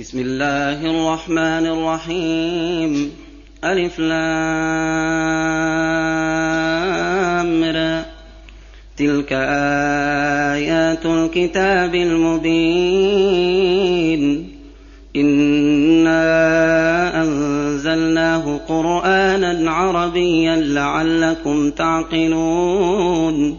بسم الله الرحمن الرحيم. ألف لام تلك آيات الكتاب المبين. إنا أنزلناه قرآنا عربيا لعلكم تعقلون.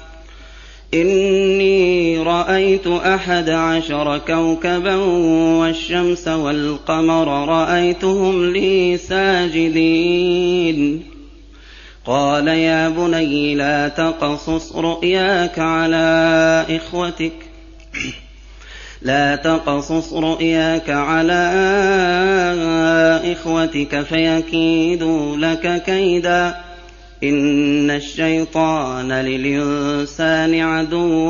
إِنِّي رَأَيْتُ أَحَدَ عَشَرَ كَوْكَبًا وَالشَّمْسَ وَالْقَمَرَ رَأَيْتُهُمْ لِي سَاجِدِينَ. قَالَ يَا بُنَيَّ لَا تَقْصُصْ رُؤْيَاكَ عَلَىٰ إِخْوَتِكَ. لا تقصص رؤياك على إخوتك فيكيدوا لك كيدا. إِنَّ الشَّيْطَانَ لِلْإِنسَانِ عَدُوٌّ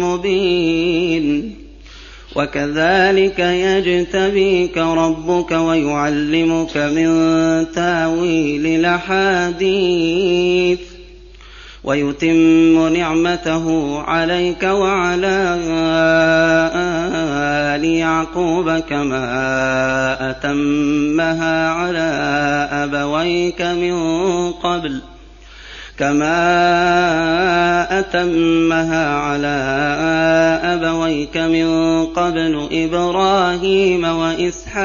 مُّبِينٌ. وَكَذَٰلِكَ يَجْتَبِيكَ رَبُّكَ وَيُعَلِّمُكَ مِن تَأْوِيلِ الْأَحَادِيثِ. وَيُتِمُّ نِعْمَتَهُ عَلَيْكَ وَعَلَىٰ آلِ يَعْقُوبَ كَمَا أَتَمَّهَا عَلَىٰ أَبَوَيْكَ مِن قَبْلُ كما أتمها على أبويك من قبل إبراهيم وإسحاق.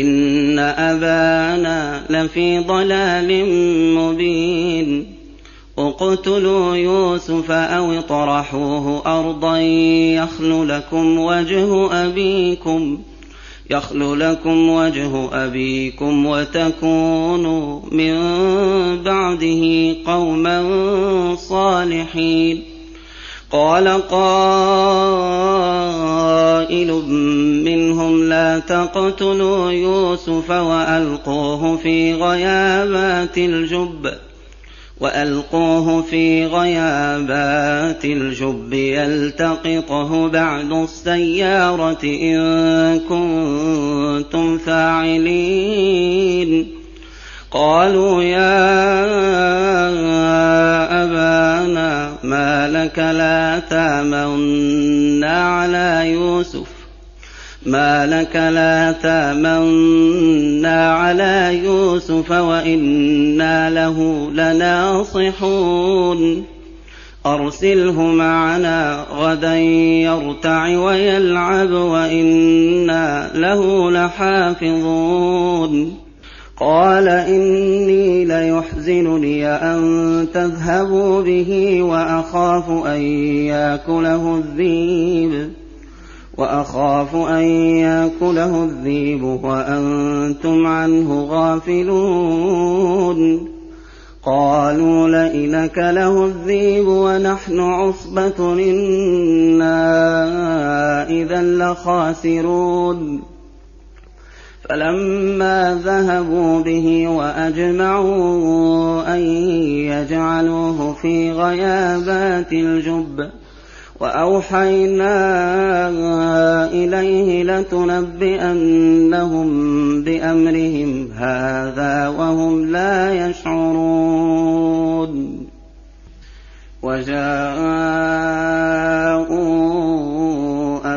إن أبانا لفي ضلال مبين اقتلوا يوسف أو اطرحوه أرضا يخل لكم وجه أبيكم ۖ يخل لكم وجه أبيكم وتكونوا من بعده قوما صالحين قال قائل منهم لا تقتلوا يوسف وألقوه في غيابات الجب وألقوه في غيابات الجب يلتقطه بعد السيارة إن كنتم فاعلين. قالوا يا أبانا ما لك لا تامنا على يوسف؟ ما لك لا تامنا على يوسف وإنا له لناصحون؟ أرسله معنا غدا يرتع ويلعب وإنا له لحافظون. قال إني ليحزنني أن تذهبوا به وأخاف أن يأكله الذيب وأنتم عنه غافلون. قالوا لئن أكله الذيب ونحن عصبة إنا إذا لخاسرون. فلما ذهبوا به وأجمعوا أن يجعلوه في غيابات الجب وأوحينا إليه لتنبئنهم بأمرهم هذا وهم لا يشعرون. وجاءوا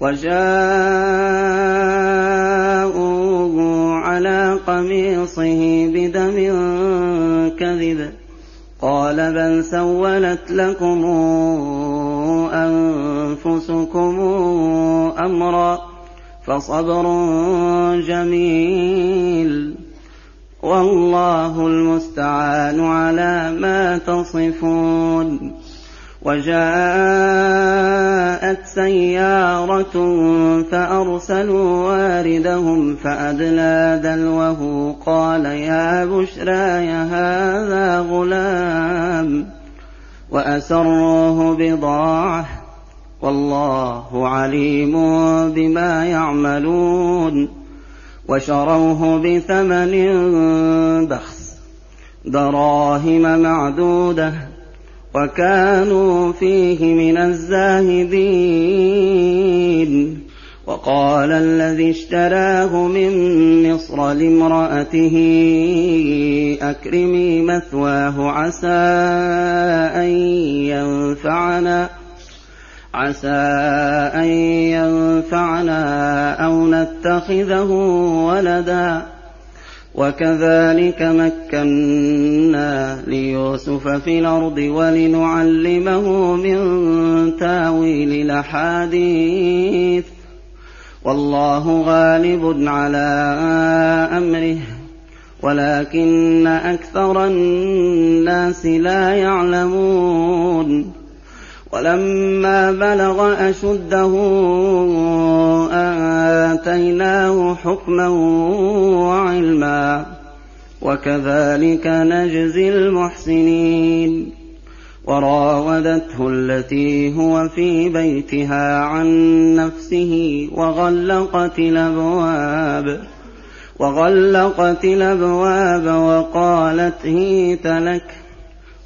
وجاءوا على قميصه بدم كذب. قال بل سولت لكم أنفسكم أمرا فصبر جميل. والله المستعان على ما تصفون. وجاءت سيارة فأرسلوا واردهم فأدلى دلوه قال يا بشرى هذا غلام وأسروه بضاعة والله عليم بما يعملون وشروه بثمن بخس دراهم معدودة وكانوا فيه من الزاهدين. وقال الذي اشتراه من مصر لامرأته أكرمي مثواه عسى أن ينفعنا عسى أن ينفعنا أو نتخذه ولدا. وكذلك مكنا ليوسف في الأرض ولنعلمه من تأويل الأحاديث. والله غالب على أمره ولكن أكثر الناس لا يعلمون. ولما بلغ أشده آتيناه حكما وعلما وكذلك نجزي المحسنين. وراودته التي هو في بيتها عن نفسه وغلقت الأبواب وغلقت الأبواب وقالت هيت لك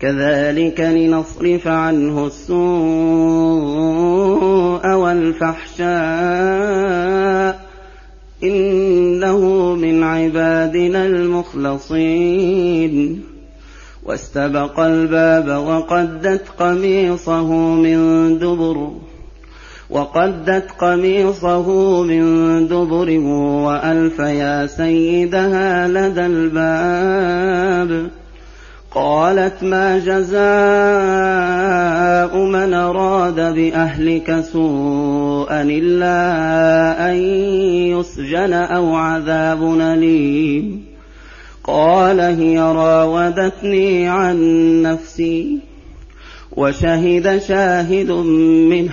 كذلك لنصرف عنه السوء والفحشاء إنه من عبادنا المخلصين. واستبق الباب وقدت قميصه من دبر وقدت قميصه من دبر وألف يا سيدها لدى الباب. قالت ما جزاء من أراد بأهلك سوءا إلا أن يسجن أو عذاب أليم. قال هي راودتني عن نفسي وشهد شاهد منه.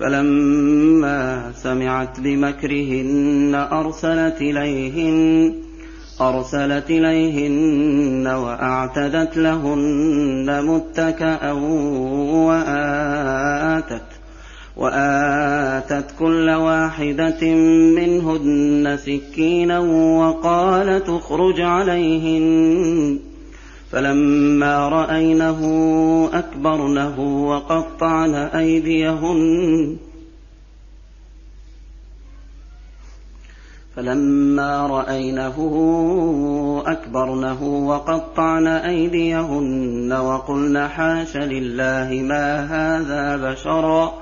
فلما سمعت بمكرهن أرسلت إليهن أرسلت إليهن وأعتدت لهن متكأ وآتت وآتت كل واحدة منهن سكينا وقالت اخرج عليهن. فلما رأينه أكبرنه وقطعن أيديهن. فلما رأينه أكبرنه وقطعن أيديهن وقلن حاش لله ما هذا بشرا.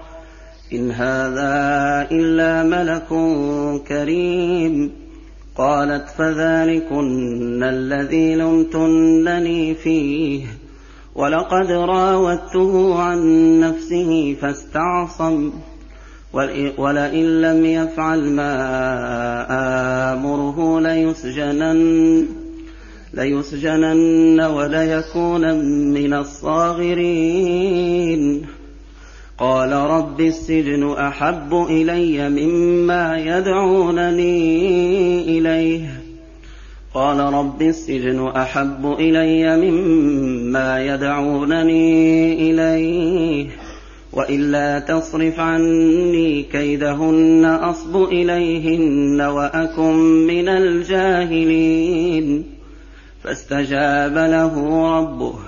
إن هذا إلا ملك كريم. قالت فذلكن الذي لمتنني فيه. ولقد راودته عن نفسه فاستعصم ولئن لم يفعل ما آمره ليسجنن ليسجنن وليكون من الصاغرين. قال رب السجن أحب إلي مما يدعونني إليه. قال رب السجن أحب إلي مما يدعونني إليه. وإلا تصرف عني كيدهن أصب إليهن وأكن من الجاهلين. فاستجاب له ربه.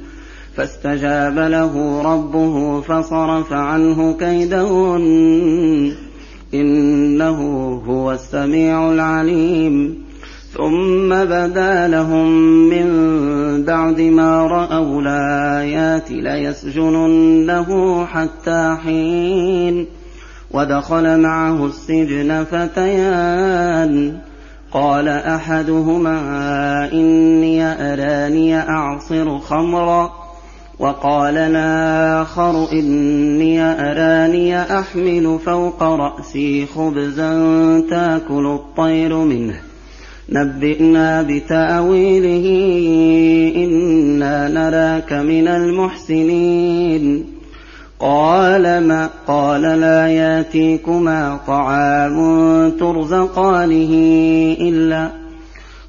فاستجاب له ربه فصرف عنه كيدهن. إنه هو السميع العليم. ثم بدا لهم من بعد ما رأوا الآيات ليسجننه حتى حين. ودخل معه السجن فتيان. قال أحدهما إني أراني أعصر خمرا. وقال الآخر إني أراني أحمل فوق رأسي خبزا تأكل الطير منه. نبئنا بتأويله إنا نراك من المحسنين. قال ما قال لا ياتيكما طعام ترزقانه إلا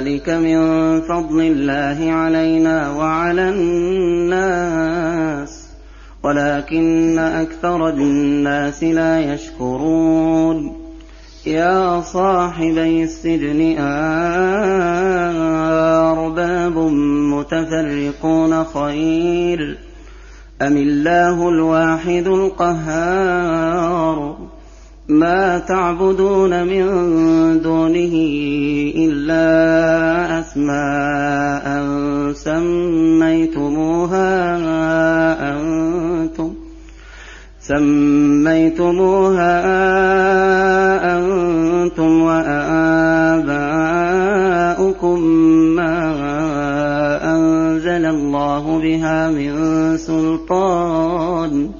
ذلك من فضل الله علينا وعلى الناس ولكن أكثر الناس لا يشكرون يا صاحبي السجن ارباب متفرقون خير أم الله الواحد القهار ما تعبدون من دونه إلا أسماء سميتموها أنتم سميتموها أنتم وآباؤكم ما أنزل الله بها من سلطان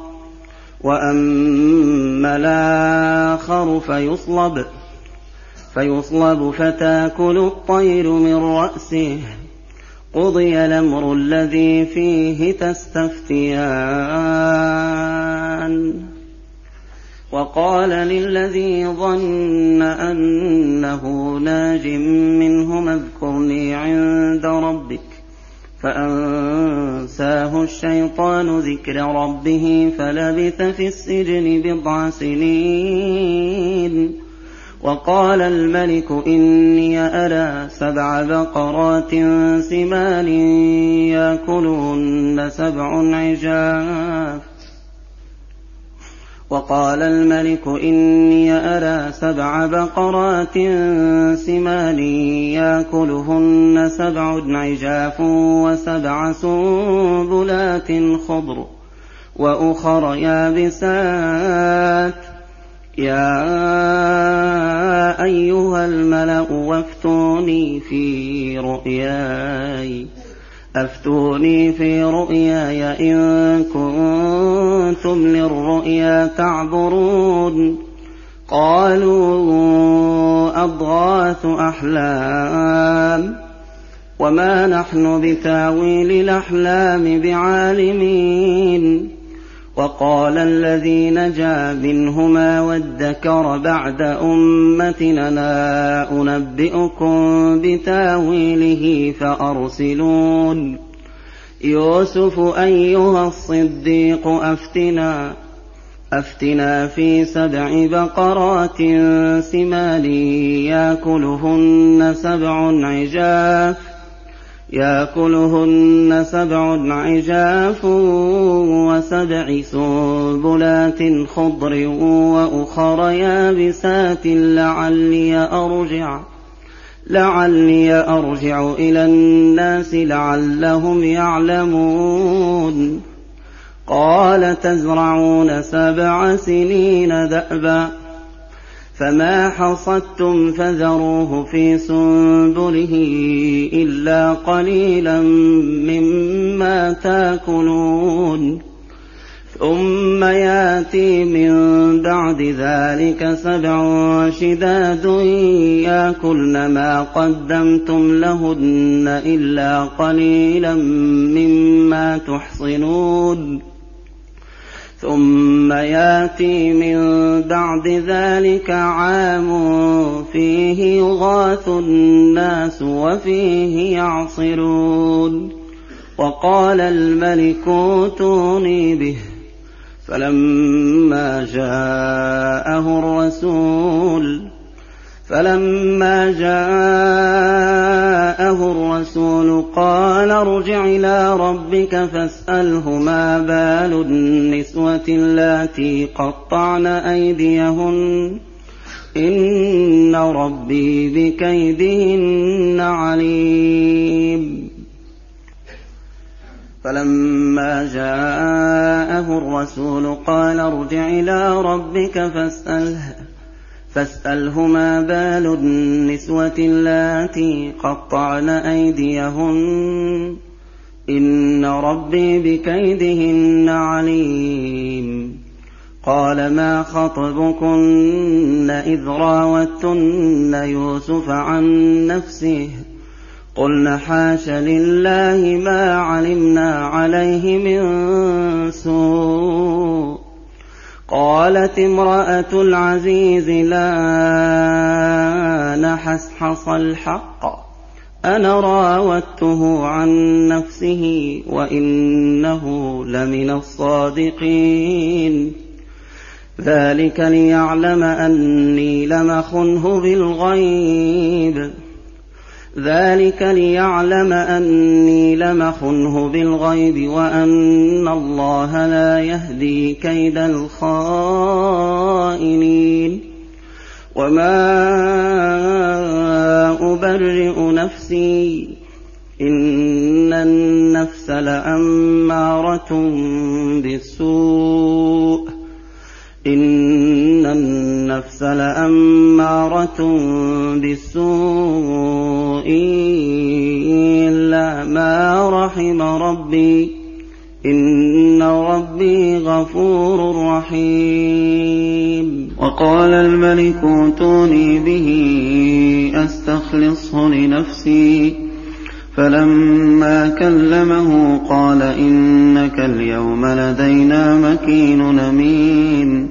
واما الآخر فيصلب فيصلب فتاكل الطير من راسه. قضي الامر الذي فيه تستفتيان. وقال للذي ظن انه ناج منهم اذكرني عند ربك. فأنساه الشيطان ذكر ربه فلبث في السجن بضع سنين. وقال الملك إني أرى سبع بقرات سمان ياكلهن سبع عجاف. وقال الملك إني أرى سبع بقرات سمان يأكلهن سبع عجاف وسبع سنبلات خضر وأخر يابسات. يا أيها الملأ وافتوني في رؤياي. أفتوني في رؤياي إن كنتم للرؤيا تعبرون. قالوا أضغاث أحلام. وما نحن بتاويل الأحلام بعالمين. وقال الذي نجا منهما وادكر بعد أمتنا لا أنبئكم بتاويله فأرسلون. يوسف أيها الصديق أفتنا أفتنا في سبع بقرات سمان ياكلهن سبع عجاف. ياكلهن سبع عجاف وسبع سنبلات خضر وأخر يابسات لعلي أرجع لعلي أرجع إلى الناس لعلهم يعلمون. قال تزرعون سبع سنين دأبا فما حصدتم فذروه في سنبله إلا قليلا مما تاكلون ثم ياتي من بعد ذلك سبع شداد ياكلن ما قدمتم لهن إلا قليلا مما تحصنون ثم ياتي من بعد ذلك عام فيه يغاث الناس وفيه يعصرون. وقال الملك اوتوني به. فلما جاءه الرسول فلما جاءه الرسول قال ارجع إلى ربك فاسأله ما بال النسوة اللاتي قطعن أيديهن. إن ربي بكيدهن عليم. فلما جاءه الرسول قال ارجع إلى ربك فاسأله فاسأله ما بال النسوة اللاتي قطعن أيديهن. إن ربي بكيدهن عليم. قال ما خطبكن إذ راوتن يوسف عن نفسه. قلن حاش لله ما علمنا عليه من سوء. قالت امرأة العزيز لا نحسحص الحق أنا راودته عن نفسه وإنه لمن الصادقين. ذلك ليعلم أني لم خنه بالغيب. ذلك ليعلم أني لم خنه بالغيب وأن الله لا يهدي كيد الخائنين وما أبرئ نفسي إن النفس لأمارة بالسوء إن النفس لأمارة بالسوء إلا ما رحم ربي. إن ربي غفور رحيم. وقال الملك ائتوني به أستخلصه لنفسي. فلما كلمه قال إنك اليوم لدينا مكين أمين.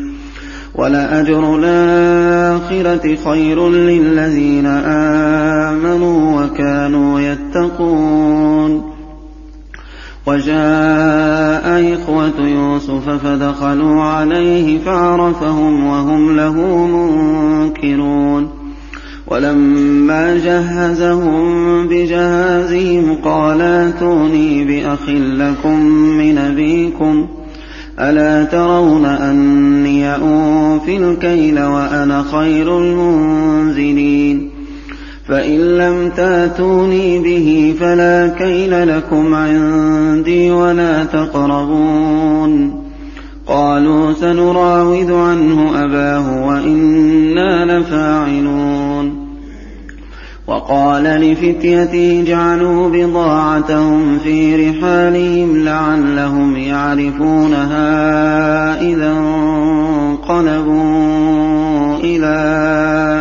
ولأجر الآخرة خير للذين آمنوا وكانوا يتقون. وجاء إخوة يوسف فدخلوا عليه فعرفهم وهم له منكرون. ولما جهزهم بجهازهم قال آتوني بأخ لكم من أبيكم ألا ترون أني أوفي الكيل وأنا خير المنزلين فإن لم تاتوني به فلا كيل لكم عندي ولا تقربون قالوا سنراود عنه أباه وإنا لفاعلون وقال لفتيته اجعلوا بضاعتهم في رحالهم لعلهم يعرفونها إذا انقلبوا إلى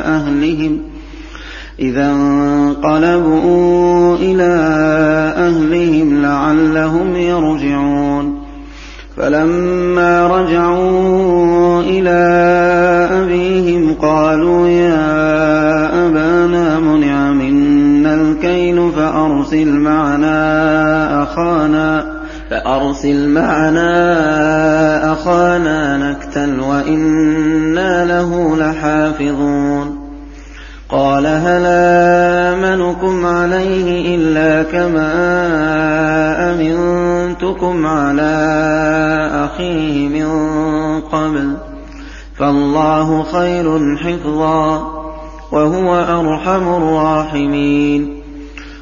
أهلهم إذا انقلبوا إلى أهلهم لعلهم يرجعون فلما رجعوا إلى أبيهم قالوا أخانا فأرسل معنا أخانا نكتل وإنا له لحافظون. قال هل آمنكم عليه إلا كما أمنتكم على أخيه من قبل؟ فالله خير حفظا وهو أرحم الراحمين.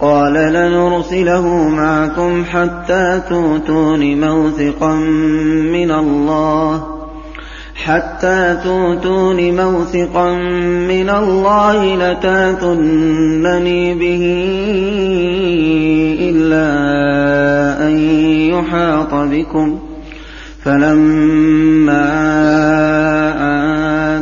قال لنرسله معكم حتى توتون موثقا من الله حتى توتون موثقا من الله لتاتونني به إلا أن يحاط بكم فلما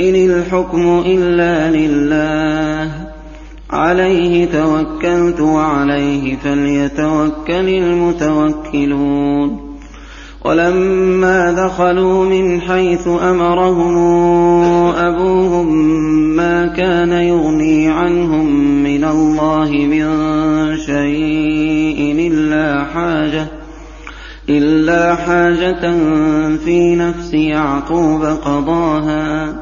إن الحكم إلا لله. عليه توكلت وعليه فليتوكل المتوكلون. ولما دخلوا من حيث أمرهم أبوهم ما كان يغني عنهم من الله من شيء إلا حاجة إلا حاجة في نفس يعقوب قضاها.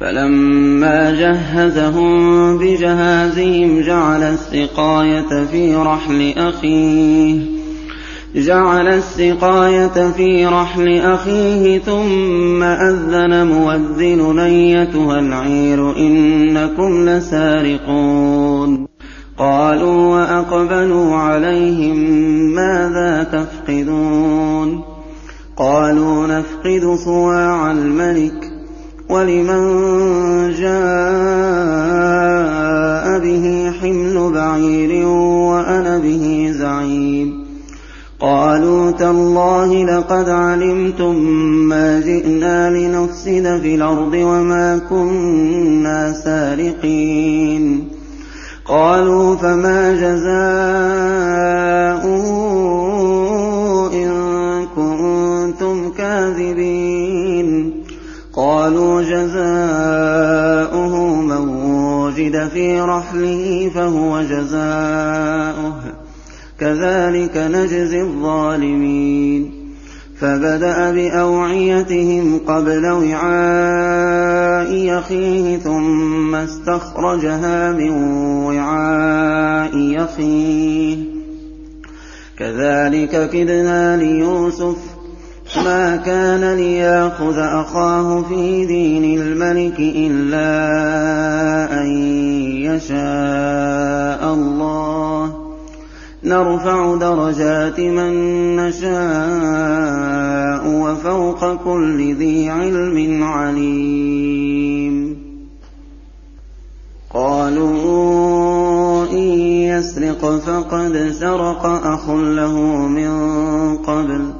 فلما جهزهم بجهازهم جعل السقاية في رحل أخيه جعل السقاية في رحل أخيه ثم أذن مؤذن أيتها العير إنكم لسارقون. قالوا وأقبلوا عليهم ماذا تفقدون؟ قالوا نفقد صواع الملك. ولمن جاء به حمل بعير وأنا به زعيم. قالوا تالله لقد علمتم ما جئنا لنفسد في الأرض وما كنا سارقين. قالوا فما جزاؤه إن كنتم كاذبين. قالوا جزاؤه من وجد في رحله فهو جزاؤه. كذلك نجزي الظالمين. فبدأ بأوعيتهم قبل وعاء اخيه ثم استخرجها من وعاء اخيه كذلك كدنا ليوسف ما كان ليأخذ أخاه في دين الملك إلا أن يشاء الله. نرفع درجات من نشاء وفوق كل ذي علم عليم. قالوا إن يسرق فقد سرق أخ له من قبل.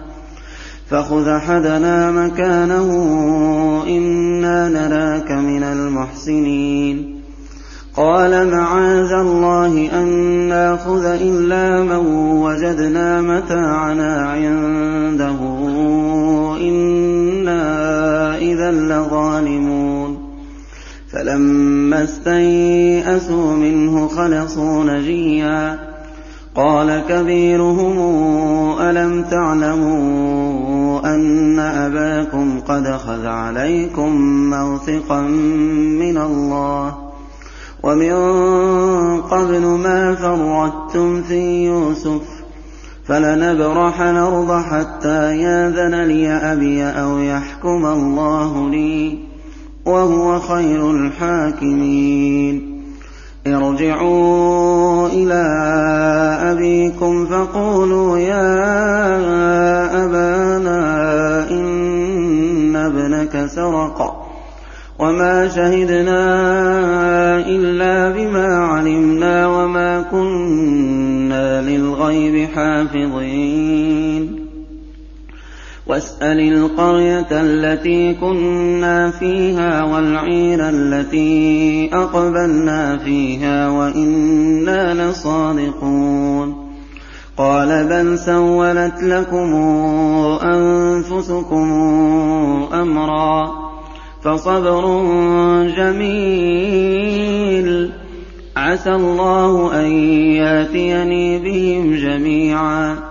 فخذ حدنا مكانه إنا نراك من المحسنين. قال معاذ الله أن ناخذ إلا من وجدنا متاعنا عنده إنا إذا لظالمون. فلما استيئسوا منه خلصوا نجيا. قال كبيرهم ألم تعلموا أن أباكم قد خذ عليكم موثقا من الله ومن قبل ما فرطتم في يوسف فلنبرح الأرض حتى ياذن لي أبي أو يحكم الله لي وهو خير الحاكمين ارجعوا إلى أبيكم فقولوا يا أبانا إن ابنك سرق وما شهدنا إلا بما علمنا وما كنا للغيب حافظين واسأل القرية التي كنا فيها والعير التي أقبلنا فيها وإنا لصادقون. قال بل سولت لكم أنفسكم أمرا فصبر جميل. عسى الله أن ياتيني بهم جميعا.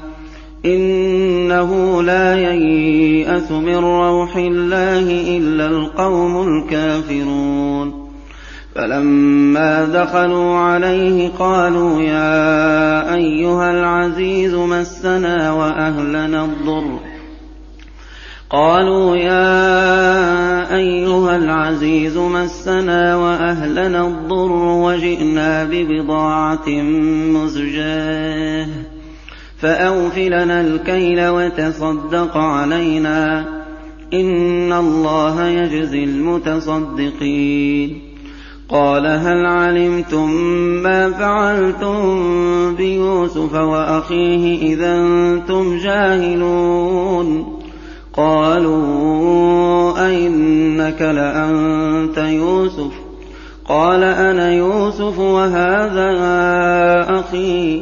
إنه لا ييأس من روح الله إلا القوم الكافرون. فلما دخلوا عليه قالوا يا أيها العزيز مسنا وأهلنا الضر. قالوا يا أيها العزيز مسنا وأهلنا الضر وجئنا ببضاعة مزجاة. فأوف لنا الكيل وتصدق علينا إن الله يجزي المتصدقين. قال هل علمتم ما فعلتم بيوسف وأخيه إذا أنتم جاهلون؟ قالوا أئنك لأنت يوسف. قال أنا يوسف وهذا أخي.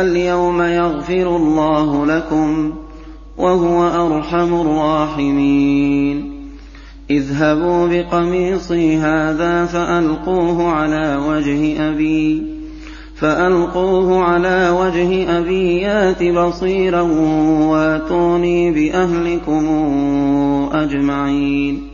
اليوم يغفر الله لكم وهو أرحم الراحمين. اذهبوا بقميصي هذا فألقوه على وجه أبي فألقوه على وجه أبي يات بصيرا وآتوني بأهلكم أجمعين.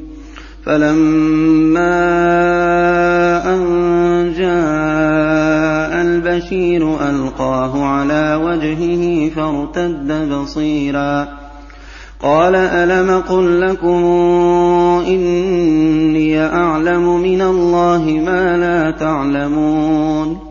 فلما أن جاء البشير ألقاه على وجهه فارتد بصيرا. قال ألم قل لكم إني أعلم من الله ما لا تعلمون؟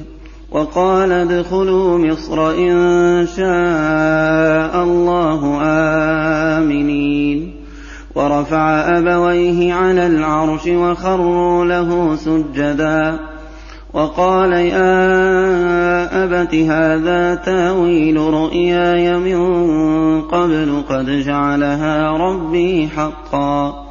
وقال ادخلوا مصر إن شاء الله آمنين. ورفع أبويه على العرش وخروا له سجدا. وقال يا أبت هذا تأويل رؤياي من قبل قد جعلها ربي حقا.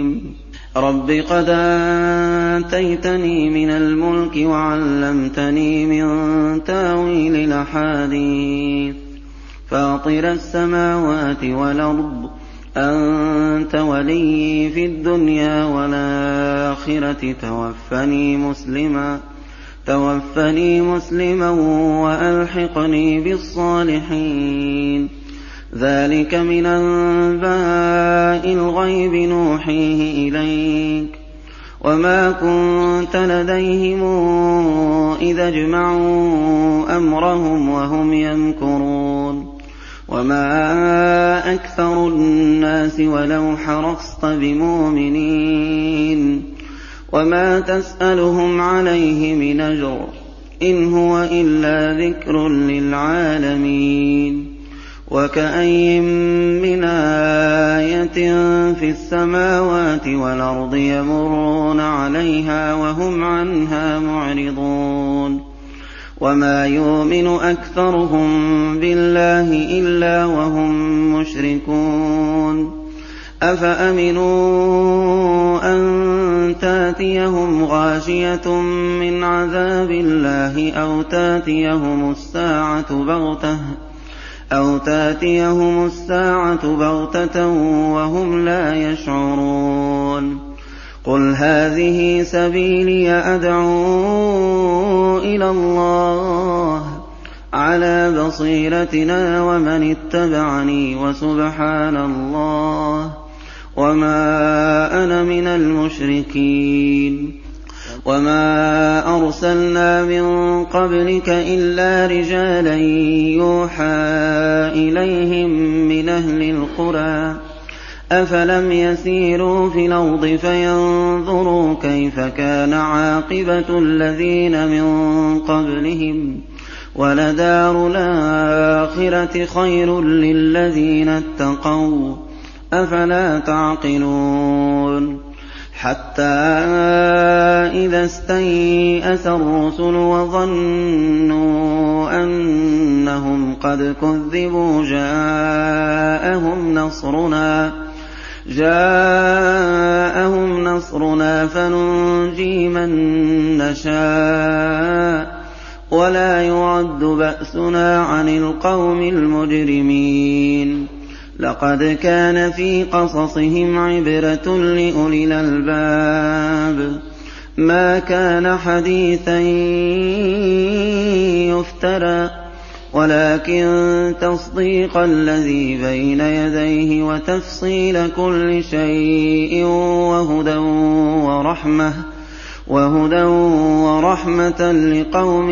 رب قد آتيتني من الملك وعلمتني من تاويل الأحاديث فاطر السماوات والأرض أنت ولي في الدنيا والآخرة توفني مسلما توفني مسلما وألحقني بالصالحين ذلك من أنباء الغيب نوحيه إليك وما كنت لديهم إذا اجمعوا أمرهم وهم يمكرون وما أكثر الناس ولو حرصت بمؤمنين وما تسألهم عليه من أجر إِنْ هُوَ إِلَّا ذِكْرٌ لِّلْعَالَمِينَ وَكَأَيِّن مِّنْ آيَةٍ فِي السَّمَاوَاتِ وَالْأَرْضِ يَمُرُّونَ عَلَيْهَا وَهُمْ عَنْهَا مُعْرِضُونَ وَمَا يُؤْمِنُ أَكْثَرُهُم بِاللَّهِ إِلَّا وَهُم مُّشْرِكُونَ أَفَأَمِنُوا أَن تَأْتِيَهُمْ غَاشِيَةٌ مِّنْ عَذَابِ اللَّهِ أَوْ تَأْتِيَهُمُ السَّاعَةُ بَغْتَةً أَوْ تَأْتِيَهُمُ السَّاعَةُ بَغْتَةً وَهُمْ لَا يَشْعُرُونَ قُلْ هَٰذِهِ سَبِيلِي أَدْعُو إِلَى اللَّهِ عَلَىٰ بَصِيرَةٍ وَمَنِ اتَّبَعَنِي وَسُبْحَانَ اللَّهِ وَمَا أَنَا مِنَ الْمُشْرِكِينَ وَمَا أَرْسَلْنَا مِن قَبْلِكَ إِلَّا رِجَالًا يُوحَىٰ إِلَيْهِم مِّنْ أَهْلِ الْقُرَىٰ ۗ أَفَلَمْ يَسِيرُوا فِي الْأَرْضِ فَيَنظُرُوا كَيْفَ كَانَ عَاقِبَةُ الَّذِينَ مِن قَبْلِهِمْ ۗ وَلَدَارُ الْآخِرَةِ خَيْرٌ لِّلَّذِينَ اتَّقَوْا ۗ أَفَلَا تَعْقِلُونَ حَتَّىٰ إِذَا اسْتَيْأَسَ الرُّسُلُ وَظَنُّوا أَنَّهُمْ قَدْ كُذِّبُوا جَاءَهُمْ نَصْرُنَا فننجي من نشاء ولا يرد بأسنا عن القوم المجرمين. لَقَدْ كَانَ فِي قَصَصِهِمْ عِبْرَةٌ لِّأُولِي الْأَلْبَابِ. مَا كَانَ حَدِيثًا يُفْتَرَىٰ وَلَٰكِن تَصْدِيقَ الَّذِي بَيْنَ يَدَيْهِ وَتَفْصِيلَ كُلِّ شَيْءٍ وَهُدًى وَرَحْمَةً لِّقَوْمٍ